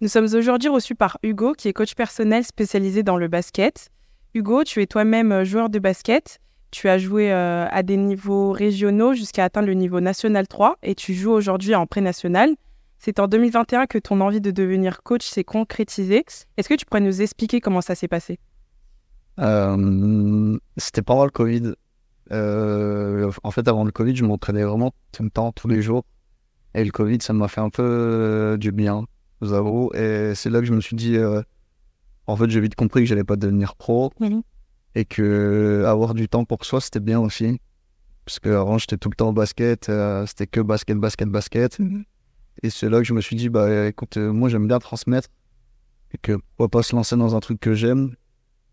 Nous sommes aujourd'hui reçus par Hugo, qui est coach personnel spécialisé dans le basket. Hugo, tu es toi-même euh, joueur de basket. Tu as joué euh, à des niveaux régionaux jusqu'à atteindre le niveau national 3 et tu joues aujourd'hui en pré-national. C'est en 2021 que ton envie de devenir coach s'est concrétisée. Est-ce que tu pourrais nous expliquer comment ça s'est passé? Euh, C'était pendant le Covid. En fait, avant le Covid, je m'entraînais vraiment tout le temps, tous les jours. Et le Covid, ça m'a fait un peu du bien, Et c'est là que je me suis dit, euh, en fait, j'ai vite compris que j'allais pas devenir pro. Et que avoir du temps pour soi, c'était bien aussi. Parce que avant, j'étais tout le temps au basket, euh, c'était que basket, basket, basket. Et c'est là que je me suis dit, bah écoute, euh, moi j'aime bien transmettre. Et que pourquoi pas se lancer dans un truc que j'aime.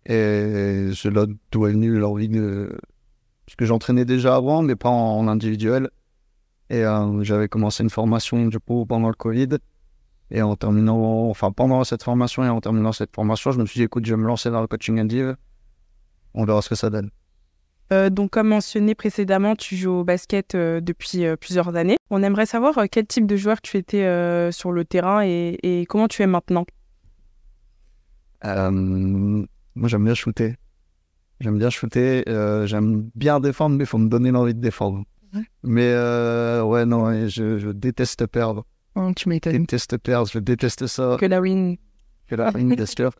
Et c'est là d'où est venue l'envie de. Parce que j'entraînais déjà avant, mais pas en, en individuel. Et euh, j'avais commencé une formation du coup pendant le Covid. Et en terminant, enfin pendant cette formation et en terminant cette formation, je me suis dit, écoute, je vais me lancer dans le coaching indiv. On verra ce que ça donne. Euh, donc, comme mentionné précédemment, tu joues au basket euh, depuis euh, plusieurs années. On aimerait savoir euh, quel type de joueur tu étais euh, sur le terrain et, et comment tu es maintenant? Euh, moi, j'aime bien shooter. J'aime bien shooter. euh, j'aime bien défendre, mais il faut me donner l'envie de défendre. Ouais. Mais euh, ouais, non, je déteste perdre. Tu Je m'étonnes. déteste je déteste ça. Que la win. Que la ligne bien sûr.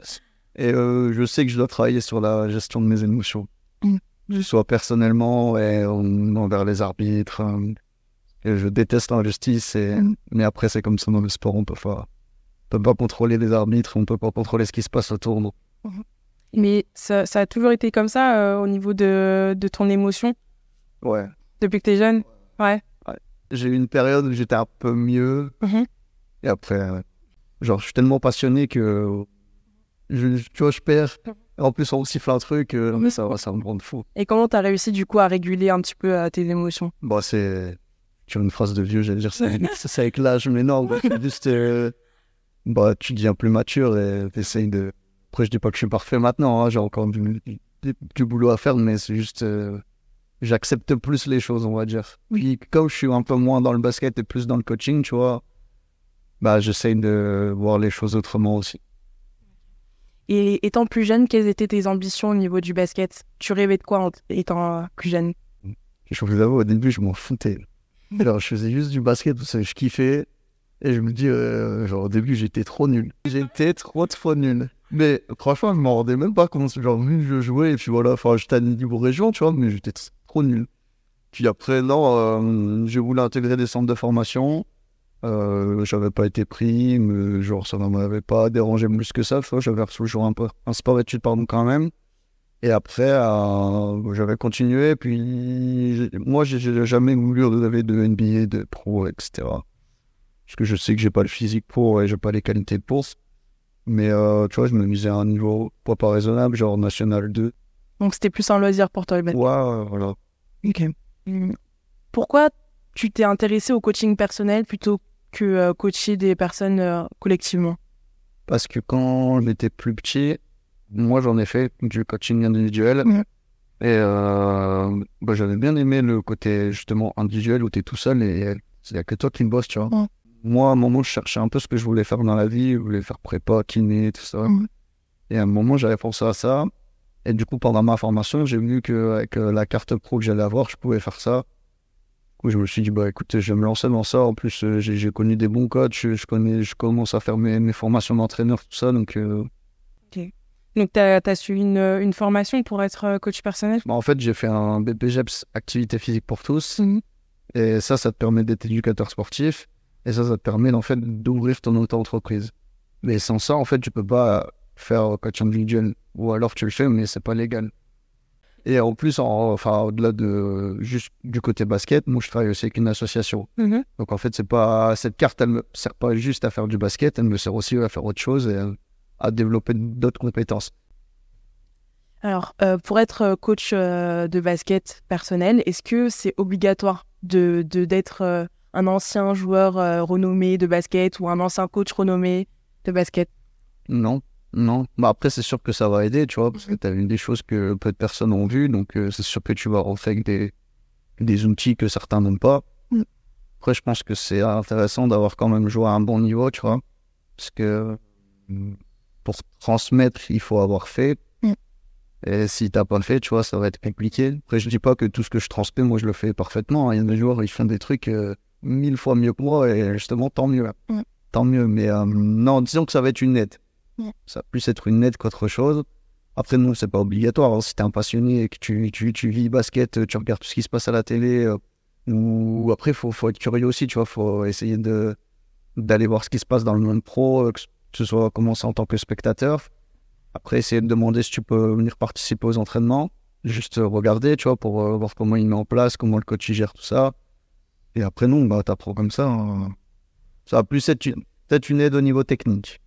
Et euh, je sais que je dois travailler sur la gestion de mes émotions. Mm. Soit personnellement et en- envers les arbitres. euh, et je déteste l'injustice. Et... Mm. Mais après, c'est comme ça dans le sport, on peut pas, on peut pas contrôler les arbitres, on peut pas contrôler ce qui se passe autour. donc Mais ça, ça a toujours été comme ça euh, au niveau de, de ton émotion? Ouais. depuis que tu es jeune? Ouais. J'ai eu une période où j'étais un peu mieux. Mhm. Et après, genre, je suis tellement passionné que, je, je- tu vois, je perds. En plus, on siffle un truc, euh, mais ça, va, ça me rend fou. Et comment tu as réussi du coup à réguler un petit peu euh, tes émotions? Bon, c'est sur une phrase de vieux, j'allais dire c'est avec l'âge, mais non, c'est juste euh, bah tu deviens plus mature et t'essayes de. Après, je dis pas que je suis parfait maintenant, hein, j'ai encore du, du, du boulot à faire, mais c'est juste euh, j'accepte plus les choses, on va dire. Puis comme je suis un peu moins dans le basket et plus dans le coaching, tu vois, bah j'essaye de voir les choses autrement aussi. Et étant plus jeune, quelles étaient tes ambitions au niveau du basket? Tu rêvais de quoi en étant euh, plus jeune? Je vous avoue, au début, je m'en foutais. Alors, je faisais juste du basket parce que je kiffais. Et je me dis, euh, genre, au début, j'étais trop nul. J'étais trop, trop nul. Mais franchement, je m'en rendais même pas compte. Genre, je jouais, et puis voilà, enfin, j'étais à niveau région, tu vois, mais j'étais trop nul. Puis après, non, euh, j'ai voulu intégrer des centres de formation. Euh, j'avais pas été pris, mais genre, ça ne m'avait pas dérangé plus que ça. J'avais toujours un peu un sport études, pardon, quand même. Et après, euh, j'avais continué. Puis, moi, j'ai- jamais voulu rêver de NBA, de pro, etc. Parce que je sais que j'ai pas le physique pour et j'ai pas les qualités pour. Mais euh, tu vois, je me misais à un niveau pas pas raisonnable, genre national 2. Donc c'était plus un loisir pour toi le. Ouais, voilà. Mm. Pourquoi tu t'es intéressé au coaching personnel plutôt que euh, coacher des personnes euh, collectivement? Parce que quand j'étais plus petit, moi j'en ai fait du coaching individuel. Et euh, bah, j'avais bien aimé le côté justement individuel où tu es tout seul et il n'y a que toi qui le bosses, tu vois. Moi, à un moment, je cherchais un peu ce que je voulais faire dans la vie. Je voulais faire prépa, kiné, tout ça. Et à un moment, j'avais pensé à ça. Et du coup, pendant ma formation, j'ai vu qu'avec euh, la carte pro que j'allais avoir, je pouvais faire ça. Du coup, je me suis dit, bah écoute, je vais me lancer dans ça. En plus, euh, j'ai connu des bons coachs. Je, je connais, je commence à faire mes, mes formations d'entraîneur, tout ça. Donc, euh, Donc tu as, suivi une, une formation pour être euh, coach personnel? Bah, en fait, j'ai fait un BPGEPS, activité physique pour tous. Mhm. Et ça, ça te permet d'être éducateur sportif. Et ça, ça te permet en fait d'ouvrir ton auto-entreprise. Mais sans ça, en fait, tu peux pas faire coach individuel. Ou alors tu le fais, mais c'est pas légal. Et en plus, en- enfin, au-delà de juste du côté basket, moi, je travaille aussi avec une association. Mhm. Donc en fait, c'est pas cette carte, elle me sert pas juste à faire du basket, elle me sert aussi à faire autre chose et à- développer d'autres compétences. Alors, euh, pour être euh, coach euh, de basket personnel, est-ce que c'est obligatoire de d'être euh, un ancien joueur renommé de basket ou un ancien coach renommé de basket? Non, non. Bah après, c'est sûr que ça va aider, tu vois, parce que tu as vu des choses que peu de personnes ont vues, donc euh, c'est sûr que tu vas rentrer avec des, des outils que certains n'ont pas. Mm. Après, je pense que c'est intéressant d'avoir quand même joué à un bon niveau, tu vois. Parce que pour transmettre, il faut avoir fait. Mm. Et si t'as pas fait, tu vois, ça va être compliqué. Après, je dis pas que tout ce que je transmets, moi, je le fais parfaitement. Il y a des joueurs, ils font des trucs euh, mille fois mieux que moi, et justement, tant mieux. Mm. Tant mieux. Mais euh, non, disons que ça va être une aide. Ça va plus être une aide qu'autre chose. Après, non, c'est pas obligatoire. hein. Si t'es un passionné et que tu, tu, tu vis basket, tu regardes tout ce qui se passe à la télé, euh, ou après, faut, faut être curieux aussi, tu vois, faut essayer de d'aller voir ce qui se passe dans le monde pro, euh, que ce soit commencer en tant que spectateur. Après, essayer de demander si tu peux venir participer aux entraînements. Juste euh, regarder, tu vois, pour euh, voir comment il met en place, comment le coach gère tout ça. Et après, non, bah, t'apprends comme ça. hein. Ça va plus être une- peut-être une aide au niveau technique.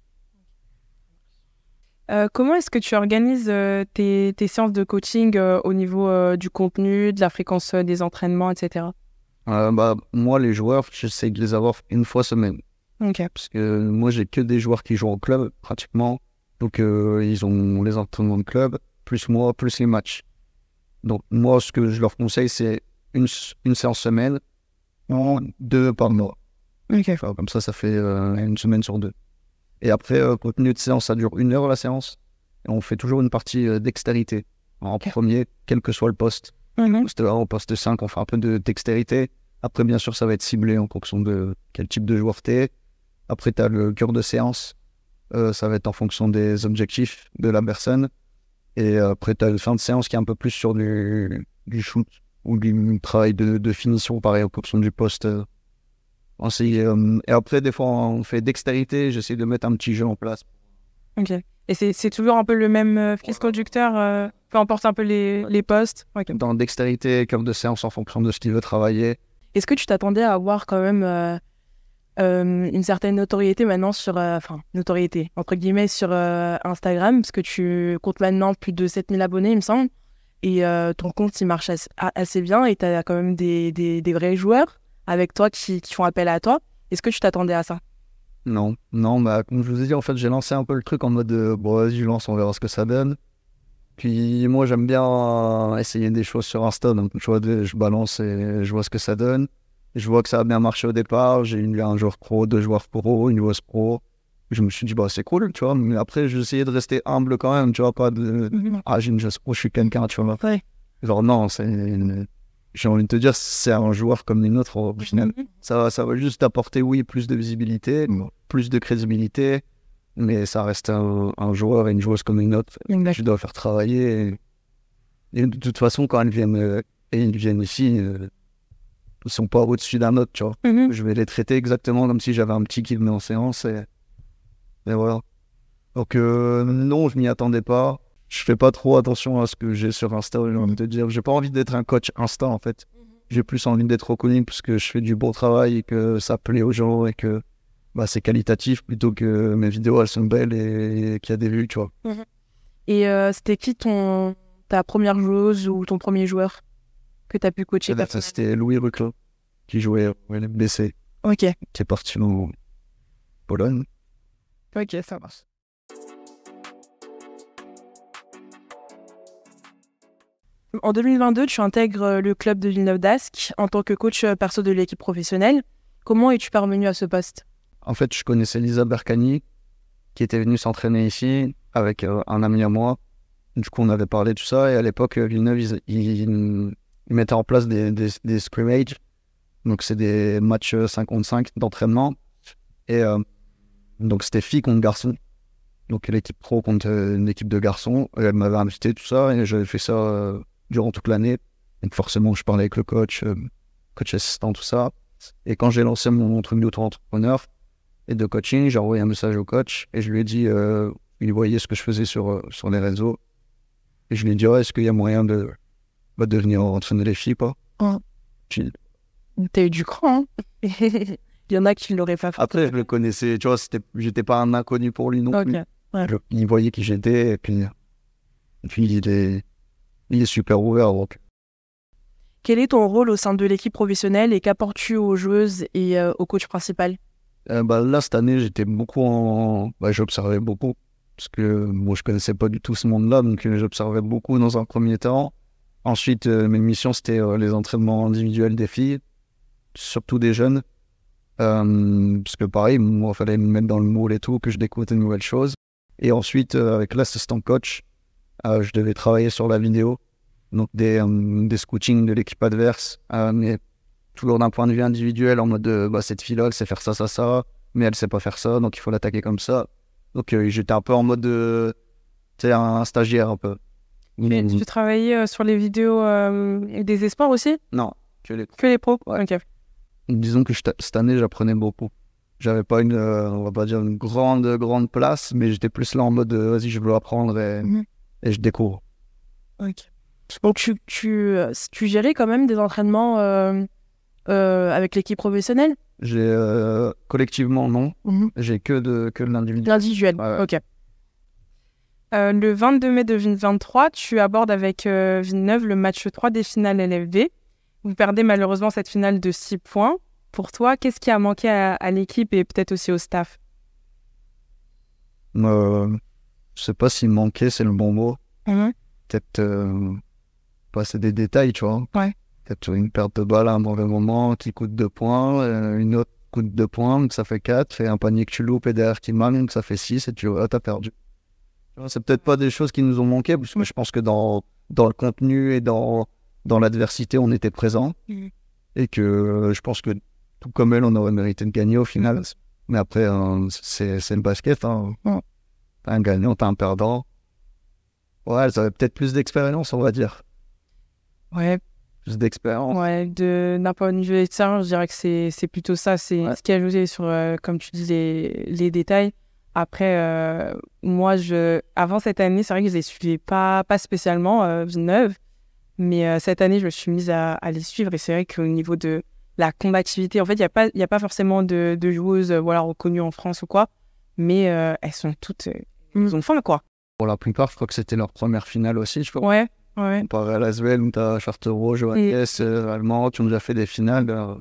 Euh, comment est-ce que tu organises euh, tes, tes séances de coaching euh, au niveau du contenu, de la fréquence des entraînements, etc. Bah, moi, les joueurs, j'essaie de les avoir une fois semaine. Ok. Parce que moi, j'ai que des joueurs qui jouent au club, pratiquement. Donc, ils ont les entraînements de club, plus moi, plus les matchs. Donc, moi, ce que je leur conseille, c'est une, séance semaine, deux par mois. Ok. Enfin, comme ça, ça fait une semaine sur deux. Et après, euh, contenu de séance, ça dure une heure la séance. Et on fait toujours une partie euh, dextérité. En premier, quel que soit le poste. Mhm. Poste 1 au poste 5, on fait un peu de dextérité. Après, bien sûr, ça va être ciblé en fonction de quel type de joueur t'es. Après, tu as le cœur de séance. Euh, ça va être en fonction des objectifs de la personne. Et après, tu as fin de séance qui est un peu plus sur du, du shoot ou du travail de, de finition, pareil, en fonction du poste. Euh. On euh, et après, des fois, on fait dextérité. J'essaie de mettre un petit jeu en place. Ok. Et c'est toujours un peu le même euh, fil conducteur, euh, peu importe un peu les, les postes? Dans dextérité, cœur de séance en fonction de ce qu'il veut travailler. Est-ce que tu t'attendais à avoir quand même euh, une certaine notoriété maintenant sur, enfin, notoriété, entre guillemets, sur Instagram, parce que tu comptes maintenant plus de 7000 abonnés, il me semble, et ton compte, il marche assez, bien, et tu as quand même des, des, des vrais joueurs? Avec toi qui, qui font appel à toi. Est-ce que tu t'attendais à ça? Non, non, bah, comme je vous ai dit, en fait, j'ai lancé un peu le truc en mode euh, bon, vas-y, je lance, on verra ce que ça donne. Puis moi, j'aime bien euh, essayer des choses sur Insta, donc je, vois des- je balance et je vois ce que ça donne. Je vois que ça a bien marché au départ. J'ai eu un joueur pro, deux joueurs pro, une joueuse pro. Je me suis dit, bah, c'est cool, tu vois, mais après, j'ai essayé de rester humble quand même, tu vois, pas de ah, j'ai une joueuse pro, je suis quelqu'un, tu vois. Ouais. Genre, non, c'est. une- J'ai envie de te dire, c'est un joueur comme les nôtres au final. Ça, va- ça va juste apporter, oui, plus de visibilité, plus de crédibilité, mais ça reste un, un joueur et une joueuse comme une autre. Tu dois faire travailler. Et, et de toute façon, quand elles viennent, euh, viennent ici, euh, ils sont pas au-dessus d'un autre, tu vois. Mhm. Je vais les traiter exactement comme si j'avais un petit qui venait en séance et, et voilà. Donc, euh, non, je m'y attendais pas. Je fais pas trop attention à ce que j'ai sur Insta, j'ai envie de te dire. J'ai pas envie d'être un coach Insta, en fait. J'ai plus envie d'être reconnu parce que je fais du bon travail et que ça plaît aux gens et que bah, c'est qualitatif plutôt que mes vidéos, elles sont belles et, et qu'il y a des vues, tu vois. Et euh, c'était qui ton, ta première joueuse ou ton premier joueur que tu as pu coacher ça, personnellement? C'était Louis Ruclo qui jouait au LMBC, Ok, qui est parti en Pologne. ok, ça marche. En 2022, tu intègres euh, le club de Villeneuve d'Ascq en tant que coach euh, perso de l'équipe professionnelle. Comment es-tu parvenu à ce poste? En fait, je connaissais Lisa Bercani, qui était venue s'entraîner ici avec euh, un ami à moi. Du coup, on avait parlé de ça. Et à l'époque, Villeneuve, ils, mettaient en place des, des, des. Donc, c'est des matchs euh, 5 contre 5 d'entraînement. Et donc, c'était filles contre garçons. Donc, l'équipe pro contre une équipe de garçons. Elle m'avait invité, tout ça. Et j'avais fait ça durant toute l'année. Donc, forcément, je parlais avec le coach, euh, coach assistant, tout ça. Et quand j'ai lancé mon truc d'auto-entrepreneur et de coaching, j'ai envoyé un message au coach et je lui ai dit, euh, il voyait ce que je faisais sur, euh, sur les réseaux. Et je lui ai dit, est-ce qu'il y a moyen de, bah, de venir entraîner les filles. Ouais. Puis, T'as eu du cran. hein Il y en a qui l'auraient pas fait. Après, je le connaissais, tu vois, j'étais pas un inconnu pour lui non plus. Je- il voyait qui j'étais et puis, et puis il, est, il est super ouvert. Donc. Quel est ton rôle au sein de l'équipe professionnelle et qu'apportes-tu aux joueuses et euh, au coach principal? Euh, bah, là, cette année, j'étais beaucoup en. Bah, j'observais beaucoup. Parce que moi, je connaissais pas du tout ce monde-là, donc euh, j'observais beaucoup dans un premier temps. Ensuite, euh, mes missions, c'était euh, les entraînements individuels des filles, surtout des jeunes. Parce que pareil, moi, il fallait me mettre dans le moule et tout, que je découvre de nouvelles choses. Et ensuite, avec l'assistant coach, je devais travailler sur la vidéo, donc des, des scootings de l'équipe adverse, mais toujours d'un point de vue individuel, en mode de, bah, cette fille-là, elle sait faire ça, ça, ça, mais elle sait pas faire ça, donc il faut l'attaquer comme ça. Donc j'étais un peu en mode de, tu sais, un, stagiaire un peu. Mais tu travaillais sur les vidéos des espoirs aussi? Non, que les pros. Que les pros, ok disons que cette année, j'apprenais beaucoup. J'avais pas une, euh, on va pas dire une grande, grande place, mais j'étais plus là en mode, euh, vas-y, je veux apprendre et, mhm. Et je découvre. Ok. Donc, tu, tu, euh, tu gérais quand même des entraînements avec l'équipe professionnelle? J'ai collectivement, non. Mhm. J'ai que de, que de l'individuel. L'individuel, ok. le 22 mai 2023, tu abordes avec Villeneuve le match 3 des finales LFB. Vous perdez malheureusement cette finale de 6 points. Pour toi, qu'est-ce qui a manqué à, l'équipe et peut-être aussi au staff? Euh, Je sais pas si manquer, c'est le bon mot. Mhm. Peut-être euh, passer des détails, tu vois. Ouais. Peut-être une perte de balle à un mauvais moment qui coûte 2 points, euh, une autre coûte 2 points, donc ça fait 4, et un panier que tu loupes et derrière qui manque, ça fait 6, et tu vois, t'as perdu. C'est peut-être pas des choses qui nous ont manqué, parce que je pense que dans, dans le contenu et dans dans l'adversité, on était présent. Mm. Et que euh, je pense que tout comme elle, on aurait mérité de gagner au final. Mais après, euh, c'est, le basket. Hein. Un gagnant, t'as un perdant. Ouais, elles avaient peut-être plus d'expérience, on va dire. Ouais. Plus d'expérience. Ouais, de, d'un point de vue extérieur, je dirais que c'est, plutôt ça. C'est ce qui a ajouté sur, euh, comme tu dis, les, les détails. Après, moi, je, avant cette année, c'est vrai que je les suivais pas, pas spécialement, euh. Mais euh, cette année, je me suis mise à, les suivre et c'est vrai qu'au niveau de la combativité, en fait, il n'y a, pas, a pas forcément de, joueuses euh, voilà, reconnues en France ou quoi, mais euh, elles sont toutes. Elles ont faim, quoi. Pour la plupart, je crois que c'était leur première finale aussi, je crois. Ouais, ouais. Comparé à Lasvel, où tu as Charterot, Johannes, mm. Allemand, qui ont déjà fait des finales.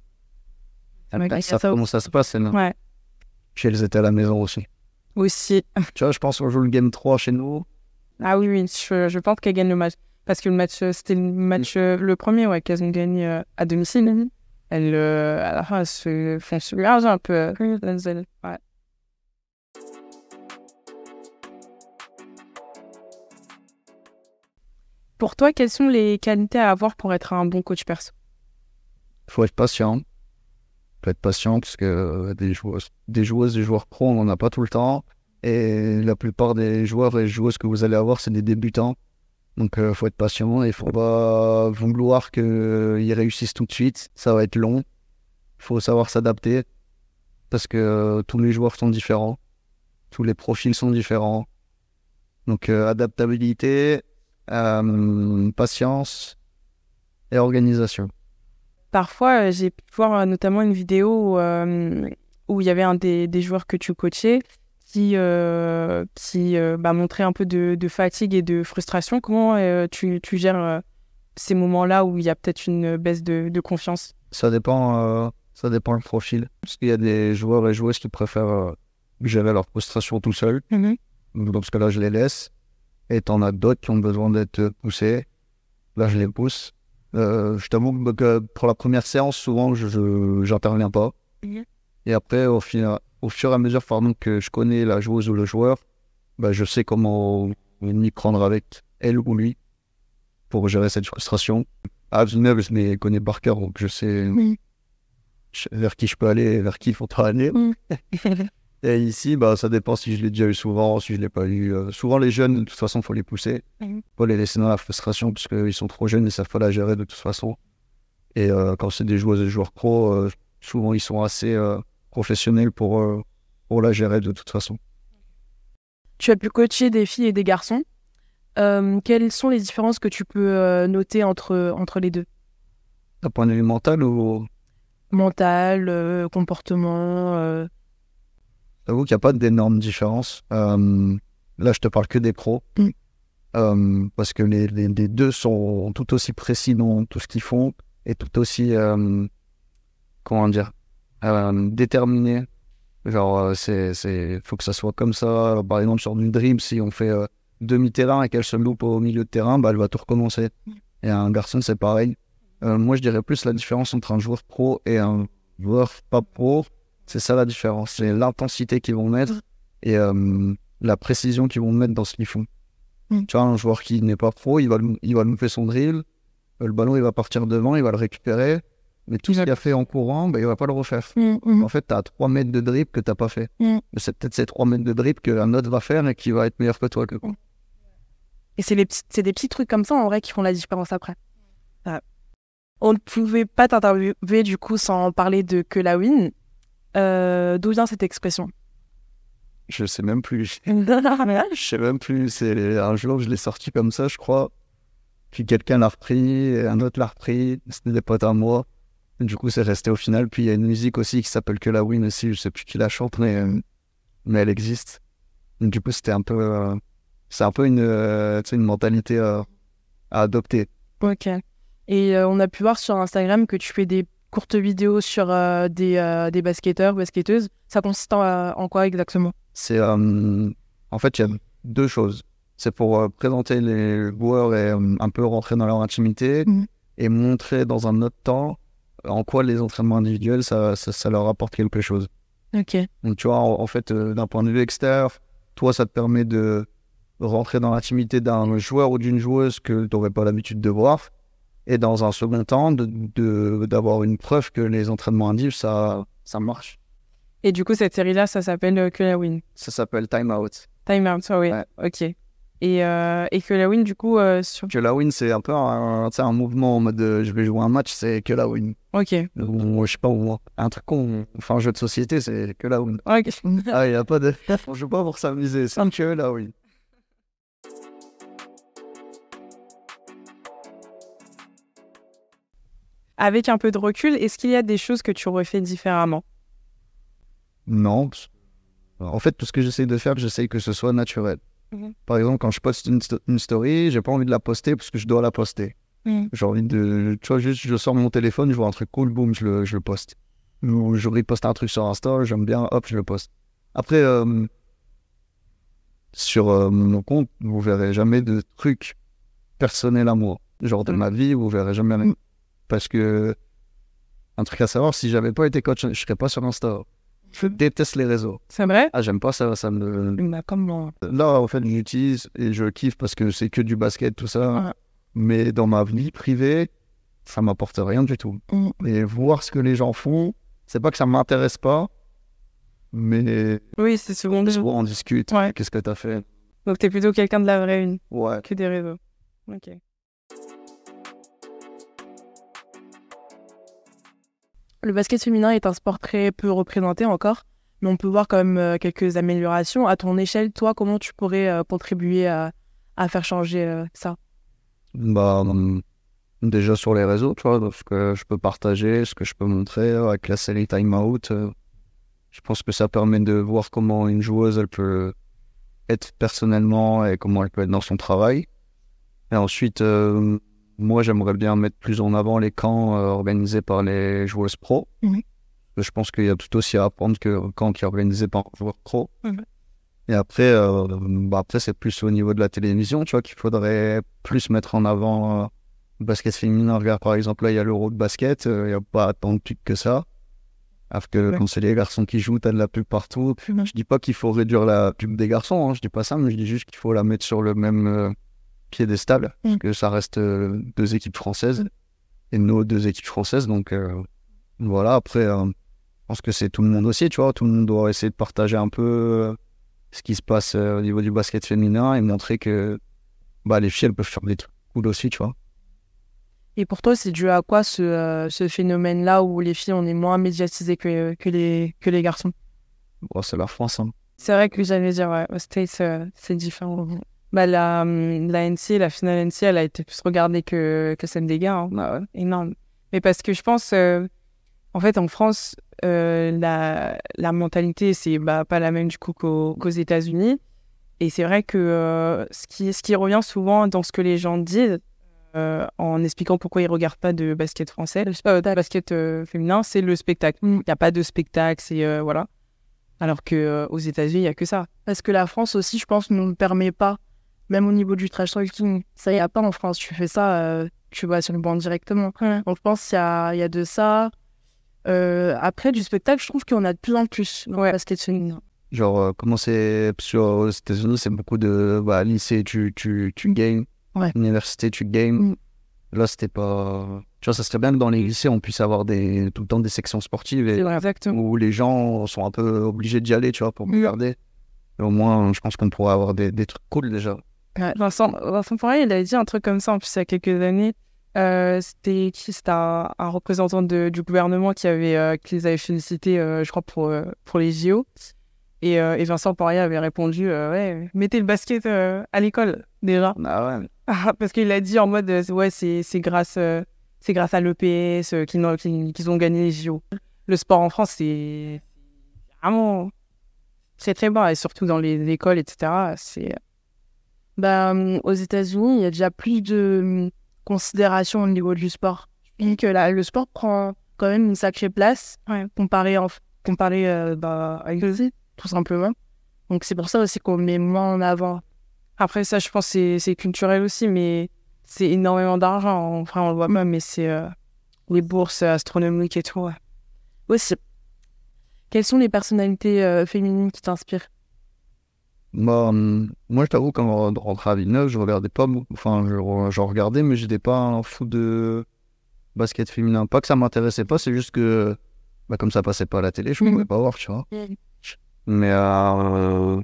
Ouais, ça, comment ça se passe, là. Ouais. Puis elles étaient à la maison aussi. Aussi. tu vois, je pense qu'on joue le Game 3 chez nous. Ah oui, oui, je, je pense qu'elles gagnent le match. Parce que le match, euh, c'était le match, euh, le premier, ouais, qu'elles ont gagné euh, à domicile. Elles, à la fin, elles se font submerger un peu. Ouais. Pour toi, quelles sont les qualités à avoir pour être un bon coach perso? Il faut être patient. Il faut être patient parce que des joueuses, des joueuses, des joueurs pro, on n'en a pas tout le temps. Et la plupart des joueurs et joueuses que vous allez avoir, c'est des débutants. Donc, il euh, faut être patient et il faut pas vouloir qu'ils réussissent tout de suite. Ça va être long. Il faut savoir s'adapter parce que euh, tous les joueurs sont différents. Tous les profils sont différents. Donc, euh, adaptabilité, patience et organisation. Parfois, j'ai pu voir notamment une vidéo où, il y avait un des, des joueurs que tu coachais qui, euh, qui euh, bah, montrait un peu de, fatigue et de frustration. Comment euh, tu, tu, gères ces moments-là où il y a peut-être une baisse de, de confiance? Ça dépend, ça dépend le profil. Parce qu'il y a des joueurs et joueuses qui préfèrent gérer leur frustration tout seul. Mm Dans ce cas-là, je les laisse. Et t'en as d'autres qui ont besoin d'être poussés. Là, je les pousse. je t'avoue que pour la première séance, souvent, je n'interviens pas. Mhm. Et après, au final, au fur et à mesure pardon, que je connais la joueuse ou le joueur, bah, je sais comment m'y prendre avec elle ou lui pour gérer cette frustration. Villeneuve, je les connais par cœur, donc je sais vers qui je peux aller et vers qui il faudra aller. et ici, bah, ça dépend si je l'ai déjà eu souvent, si je ne l'ai pas eu. Euh, souvent, les jeunes, de toute façon, il faut les pousser. Il ne faut les laisser dans la frustration parce qu'ils sont trop jeunes et ça faut la gérer de toute façon. Et euh, quand c'est des joueuses et des joueurs pro, euh, souvent, ils sont assez professionnel pour, pour la gérer de toute façon. Tu as pu coacher des filles et des garçons. Quelles sont les différences que tu peux noter entre, entre les deux? D'un point de vue mental ou Mental, comportement J'avoue qu'il n'y a pas d'énormes différences. là, je te parle que des pros. Mm. parce que les, les, les, deux sont tout aussi précis dans tout ce qu'ils font et tout aussi, comment dire, euh, déterminé. Genre, euh, c'est, c'est, faut que ça soit comme ça. Par exemple, sur du dream, si on fait euh, demi-terrain et qu'elle se loupe au milieu de terrain, bah, elle va tout recommencer. Et un garçon, c'est pareil. moi, je dirais plus la différence entre un joueur pro et un joueur pas pro. C'est ça la différence. C'est l'intensité qu'ils vont mettre et euh, la précision qu'ils vont mettre dans ce qu'ils font. Mm. Tu vois, un joueur qui n'est pas pro, il va, il va louper son drill, le ballon il va partir devant, il va le récupérer, mais tout ce qu'il a fait en courant, ben, il va pas le refaire. Mm, mm, En fait, tu as 3 mètres de drip que tu pas fait. Mais c'est peut-être ces 3 mètres de drip qu'un autre va faire et qui va être meilleur que toi. Que... Et c'est, les c'est des petits trucs comme ça, en vrai, qui font la différence après. On ne pouvait pas t'interviewer, du coup, sans parler de que la win. Euh, d'où vient cette expression Je sais même plus. Je sais même plus. C'est un jour, je l'ai sorti comme ça, je crois. Puis quelqu'un l'a repris, un autre l'a repris. C'était des potes à moi. Et du coup, c'est resté au final. Puis il y a une musique aussi qui s'appelle Que la Win aussi. Je sais plus qui la chante, mais, euh, mais elle existe. Donc, du coup, c'était un peu. euh, c'est un peu une, euh, une mentalité à adopter. Ok. Et on a pu voir sur Instagram que tu fais des courtes vidéos sur euh, des, euh, des basketteurs, basketteuses. Ça consiste en, euh, en quoi exactement? C'est euh, en fait il y a deux choses. C'est pour présenter les joueurs et un peu rentrer dans leur intimité Mhm. et montrer dans un autre temps en quoi les entraînements individuels ça, ça, ça leur apporte quelque chose. Ok. Donc tu vois en, en fait d'un point de vue extérieur, toi ça te permet de rentrer dans l'intimité d'un joueur ou d'une joueuse que tu n'aurais pas l'habitude de voir et dans un second temps de de- d'avoir une preuve que les entraînements individuels ça ça marche. Et du coup, cette série-là, ça s'appelle euh, Que la win. Ça s'appelle Time Out. Time out, ah oui. Ouais. Ok. Et, euh, et Que la win, du coup, euh, sur. que la win c'est un peu un, un mouvement en mode euh, je vais jouer un match c'est que la win Ok. Ou, je sais pas ou un truc con enfin un jeu de société c'est que la win Ok. ah il y a pas de on joue pas pour s'amuser c'est que la win Avec un peu de recul, est-ce qu'il y a des choses que tu aurais fait différemment? Non en fait tout ce que j'essaie de faire j'essaie que ce soit naturel Mhm. par exemple quand je poste une, sto- une story j'ai pas envie de la poster parce que je dois la poster Mhm. j'ai envie de tu vois juste je sors mon téléphone je vois un truc cool boum je le, je le poste ou je reposte un truc sur Insta j'aime bien hop je le poste après euh, sur euh, mon compte vous verrez jamais de trucs personnels à moi genre de Mhm. ma vie vous verrez jamais. Parce que un truc à savoir si j'avais pas été coach je serais pas sur Insta je déteste les réseaux C'est vrai? Ah j'aime pas ça ça me Bah, Comment Là, en fait, j'utilise et je kiffe parce que c'est que du basket, tout ça. Ouais. Mais dans ma vie privée, ça m'apporte rien du tout. Mm. Et voir ce que les gens font, c'est pas que ça m'intéresse pas, mais Oui, c'est secondaire. soit on discute. Ouais. Qu'est-ce que t'as fait? Donc, t'es plutôt quelqu'un de la vraie une, Ouais. que des réseaux. Ok. Le basket féminin est un sport très peu représenté encore, mais on peut voir quand même euh, quelques améliorations. À ton échelle, toi, comment tu pourrais euh, contribuer à, faire changer euh, ça? Bah, hum, déjà sur les réseaux, tu ce que je peux partager, ce que je peux montrer avec la série Time Out. euh, je pense que ça permet de voir comment une joueuse, elle peut être personnellement et comment elle peut être dans son travail. Et ensuite, moi, j'aimerais bien mettre plus en avant les camps euh, organisés par les joueuses pro. Je pense qu'il y a tout aussi à apprendre que camp qui est organisé par un joueur pro. Et après, euh, bah après c'est plus au niveau de la télévision, tu vois, qu'il faudrait plus mettre en avant euh, le basket féminin. Regarde, par exemple, là, il y a l'Euro de basket, euh, il n'y a pas tant de pubs que ça. Alors que Ouais. quand c'est les garçons qui jouent, t'as de la pub partout. Je dis pas qu'il faut réduire la pub des garçons, hein, je dis pas ça, mais je dis juste qu'il faut la mettre sur le même piédestal, parce Mm. que ça reste euh, deux équipes françaises, et nos deux équipes françaises, donc euh, voilà, après, euh, je pense que c'est tout le monde aussi, tu vois, tout le monde doit essayer de partager un peu ce qui se passe au niveau du basket féminin et montrer que bah, les filles, elles peuvent faire des trucs cool aussi, tu vois. Et pour toi, c'est dû à quoi ce, euh, ce phénomène-là où les filles, on est moins médiatisées que, que, les, que les garçons? Bon, c'est la France, hein. C'est vrai que j'allais dire, ouais, aux States, euh, c'est différent. Bah, la, hum, la NC, la finale NC, elle a été plus regardée que, que celle des gars. hein. Bah, ouais, énorme. Mais parce que je pense, euh, en fait, en France, euh, la, la mentalité, c'est bah, pas la même du coup qu'aux États-Unis. Et c'est vrai que euh, ce, qui, ce qui revient souvent dans ce que les gens disent, en expliquant pourquoi ils regardent pas de basket français, de basket féminin, c'est le spectacle. Il n'y a pas de spectacle, c'est voilà. Alors que aux États-Unis, il y a que ça. Parce que la France aussi, je pense, ne nous permet pas, même au niveau du trash talking, ça y a pas en France. Tu fais ça, euh, tu vas sur le banc directement. Donc je pense qu'il y a, il y a de ça. après, du spectacle, je trouve en a de plus en plus dans ouais. Genre, comment c'est. Aux États-Unis, c'est beaucoup de. Bah, lycée, tu, tu, tu gagnes. Ouais. Université, tu gagnes. Mm. Là, c'était pas. Tu vois, ça serait bien que dans les lycées, on puisse avoir des, tout le temps des sections sportives et, où les gens sont un peu obligés d'y aller, tu vois, pour regarder. au moins, je pense qu'on pourrait avoir des, des trucs cool déjà. Vincent, Vincent il avait dit un truc comme ça en plus il y a quelques années. Euh, c'était C'était un, représentant de, du gouvernement qui, avait, euh, qui les avait félicités, euh, je crois, pour, pour les JO. Et, et Vincent Poirier avait répondu Ouais, mettez le basket à l'école déjà. Ah ouais. Parce qu'il a dit en mode Ouais, c'est grâce, c'est grâce à l'EPS qu'ils ont gagné les JO. Le sport en France, c'est vraiment très très bas, et surtout dans les écoles, etc. C'est bah, aux États-Unis, il y a déjà plus de hum, considération au niveau du sport. Je que là, le sport prend quand même une sacrée place comparé, en, comparé euh, bah, avec le tout simplement. Donc c'est pour ça aussi qu'on met moins en avant. Après ça, je pense que c'est culturel aussi, mais c'est énormément d'argent. Enfin, on le voit pas, mais c'est euh, les bourses astronomiques et tout. Ouais. Aussi. Quelles sont les personnalités euh, féminines qui t'inspirent? Bah, moi, je t'avoue, quand je rentrais à Villeneuve, je regardais pas, enfin, je, regardais, mais j'étais pas un fou de basket féminin. Pas que ça m'intéressait pas, c'est juste que, bah, comme ça passait pas à la télé, je ne pouvais pas voir, tu vois. Mais euh,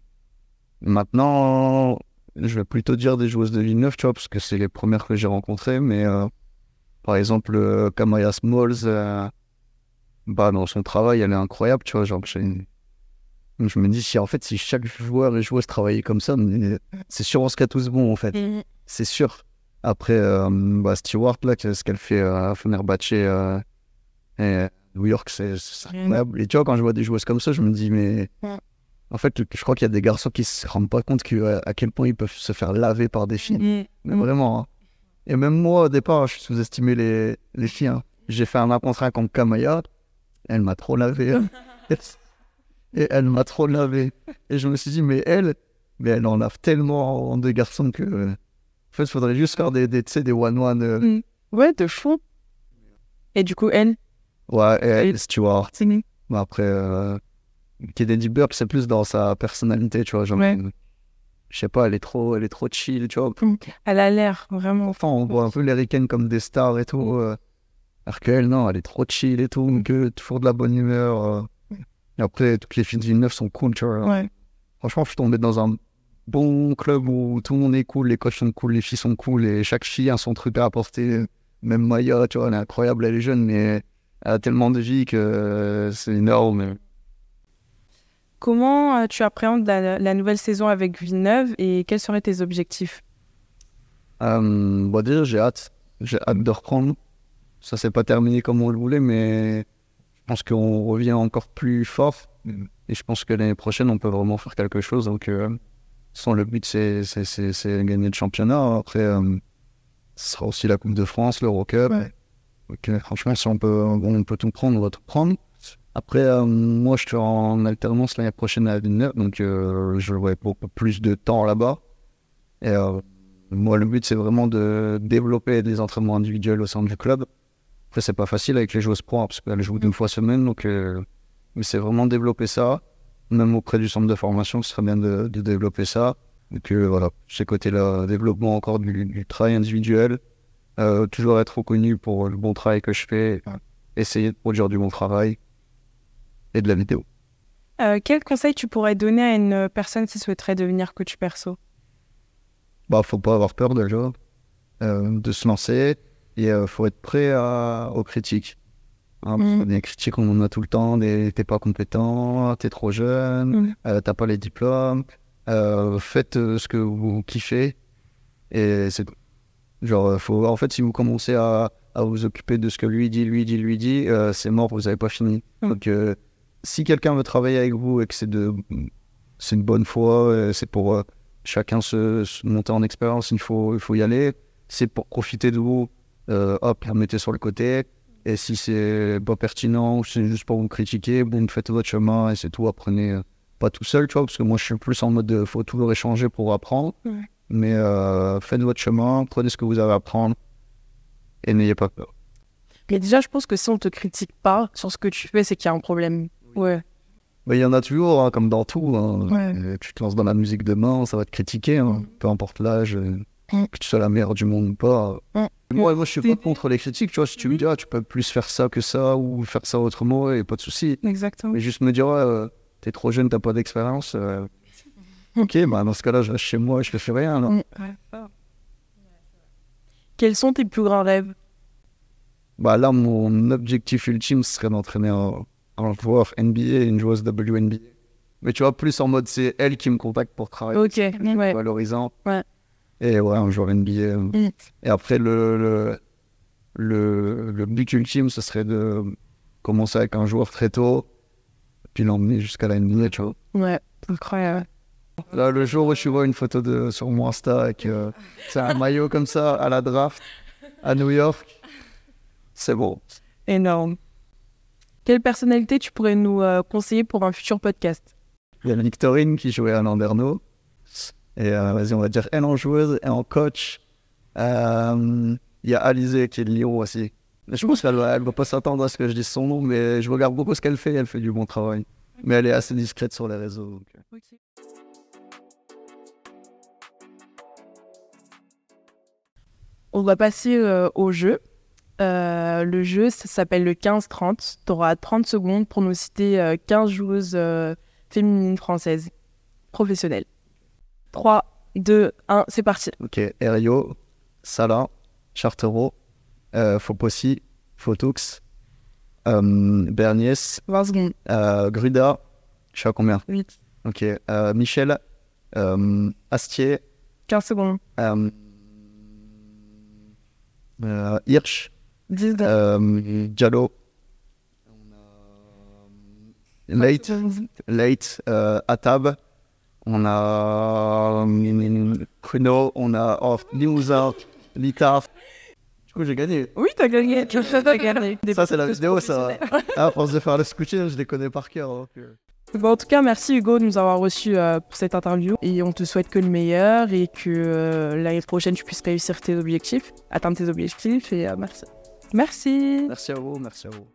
maintenant, je vais plutôt dire des joueuses de Villeneuve, tu vois, parce que c'est les premières que j'ai rencontrées. Mais euh, par exemple, euh, Kamaya Smalls, bah, dans son travail, elle est incroyable, tu vois. Genre, je me dis, si en fait, si chaque joueur et joueuse travaillait comme ça, c'est sûr on se tous bon, en fait. Mm. C'est sûr. Après, euh, bah, Stewart, là, ce qu'elle fait à Fenerbahce euh, et New York, c'est incroyable. Et tu vois, quand je vois des joueuses comme ça, je me dis, mais en fait, je crois qu'il y a des garçons qui se rendent pas compte que, à quel point ils peuvent se faire laver par des filles. Mm. Mais vraiment. Hein. Et même moi, au départ, je sous-estimais les, les filles. Hein. J'ai fait un contrat contre Kamaya. Elle m'a trop lavé. Hein. Et elle m'a trop lavé. Et je me suis dit, mais elle, mais elle en lave tellement de garçons que. en fait, il faudrait juste faire des, des, des one-one. Euh. Mm. Ouais, de fou. Et du coup, elle? Ouais, elle, Stewart. Mais après, euh, Kennedy Burke, c'est plus dans sa personnalité, tu vois. Genre, Je sais pas, elle est trop, elle est trop chill, tu vois. Mm. Elle a l'air vraiment. Enfin, on voit un peu les Ricaines comme des stars et tout. Mm. Euh. alors qu'elle, non, elle est trop chill et tout, que toujours de la bonne humeur. Euh. Et après, toutes les filles de Villeneuve sont cool, tu vois. Ouais. Franchement, je suis tombé dans un bon club où tout le monde est cool, les coachs sont cool, les filles sont cool, et chaque fille a son truc à apporter. Même Maya, tu vois, elle est incroyable, elle est jeune, mais elle a tellement de vie que c'est énorme. Comment euh, tu appréhendes la, nouvelle saison avec Villeneuve et quels seraient tes objectifs? Euh, bon, Déjà, j'ai hâte. J'ai hâte de reprendre. Ça s'est pas terminé comme on le voulait, mais pense qu'on revient encore plus fort. Et je pense que l'année prochaine, on peut vraiment faire quelque chose. Donc, euh, sans le but, c'est gagner le championnat. Après, euh, ce sera aussi la Coupe de France, l'Eurocup. Ouais. franchement, si on peut, on peut tout prendre, on va tout prendre. Après, euh, moi, je suis en alternance l'année prochaine à Villeneuve, donc je vais beaucoup plus de temps là-bas. Et moi, le but, c'est vraiment de développer des entraînements individuels au sein du club. Après, c'est pas facile avec les joueuses pro, hein, parce qu'elles jouent deux fois semaine, donc euh, mais c'est vraiment développer ça. Même auprès du centre de formation, ce serait bien de, développer ça. Donc euh, voilà, ces côtés-là, développement encore du, travail individuel, euh, toujours être reconnu pour le bon travail que je fais, essayer de produire du bon travail et de la vidéo. quel conseil tu pourrais donner à une personne qui souhaiterait devenir coach perso? Bah, faut pas avoir peur déjà de se lancer et il euh, faut être prêt à, aux critiques. Hein, mm. Des critiques, on en a tout le temps. T'es pas compétent, t'es trop jeune, mm. euh, t'as pas les diplômes. Euh, faites ce que vous kiffez. Et c'est Genre, faut, en fait, si vous commencez à, à, vous occuper de ce que lui dit, lui dit, lui dit, c'est mort, vous n'avez pas fini. Mm. Donc, si quelqu'un veut travailler avec vous et que c'est de, c'est une bonne foi, c'est pour chacun se, se, monter en expérience, il faut, il faut y aller. C'est pour profiter de vous hop, la mettez sur le côté. Et si c'est pas pertinent ou c'est juste pour vous critiquer, bon, faites votre chemin et c'est tout. Apprenez euh, pas tout seul, tu vois, parce que moi je suis plus en mode de, faut toujours échanger pour apprendre. Mais euh, faites votre chemin, prenez ce que vous avez à apprendre et n'ayez pas peur. Mais déjà, je pense que si on te critique pas sur ce que tu fais, c'est qu'il y a un problème. Ouais. Mais il y en a toujours, hein, comme dans tout. hein. Ouais. Euh, Tu te lances dans la musique demain, ça va te critiquer, hein. Mm. peu importe l'âge, euh. Que tu sois la meilleure du monde ou pas. Mm. Moi, moi, je suis pas contre les critiques. Tu vois, si tu me dis, ah, tu peux plus faire ça que ça ou faire ça autrement, et pas de souci. Exactement. Mais juste me dire, ouais, euh, t'es trop jeune, t'as pas d'expérience. euh, Ok, bah dans ce cas-là, je reste chez moi et je ne fais rien. Mm. Quels sont tes plus grands rêves? Bah là, mon objectif ultime serait d'entraîner un, un joueur NBA, une joueuse WNBA. Mais tu vois, plus en mode, c'est elle qui me contacte pour travailler. Ok, C'est ouais. valorisant. Ouais. Et ouais, un joueur NBA. Mm. Et après, le, le, le, le but ultime, ce serait de commencer avec un joueur très tôt, puis l'emmener jusqu'à la NBA, tu vois. Ouais, incroyable. Là, le jour où je vois une photo de, sur mon Insta avec euh, c'est un maillot comme ça à la draft à New York, c'est bon. Énorme. Quelle personnalité tu pourrais nous euh, conseiller pour un futur podcast? Il y a Victorine qui jouait à Landerneau. Et euh, vas-y, on va dire elle en joueuse et en coach. Euh, Il y a Alizé qui est de Lyon aussi. Je pense qu'elle va, elle va pas s'attendre à ce que je dise son nom, mais je regarde beaucoup ce qu'elle fait. Elle fait du bon travail. Mais elle est assez discrète sur les réseaux. donc, euh. On va passer euh, au jeu. Euh, le jeu, ça s'appelle le 15-30. Tu auras 30 secondes pour nous citer euh, 15 joueuses euh, féminines françaises professionnelles. 3, 2, 1, c'est parti. Ok, Erio, Salah, Chartero, euh, Fopossi, Fotux, euh, Berniès, 20 secondes. euh, Gruda, je suis à combien? 8, Ok, euh, Michel, euh, Astier, 15 secondes. euh, Hirsch, 10 secondes. Diallo, Late, Late, Atab, on a Pruno, on a oh, Limousin, Litaf. Du coup, j'ai gagné. Oui, t'as gagné. Ça, c'est la vidéo, ça. Ah, à force de faire le scooter, je les connais par cœur. donc, euh. Bon, en tout cas, merci Hugo de nous avoir reçus euh, pour cette interview. Et on te souhaite que le meilleur et que euh, l'année prochaine, tu puisses réussir tes objectifs, atteindre tes objectifs. Et euh, merci. Merci. Merci à vous, merci à vous.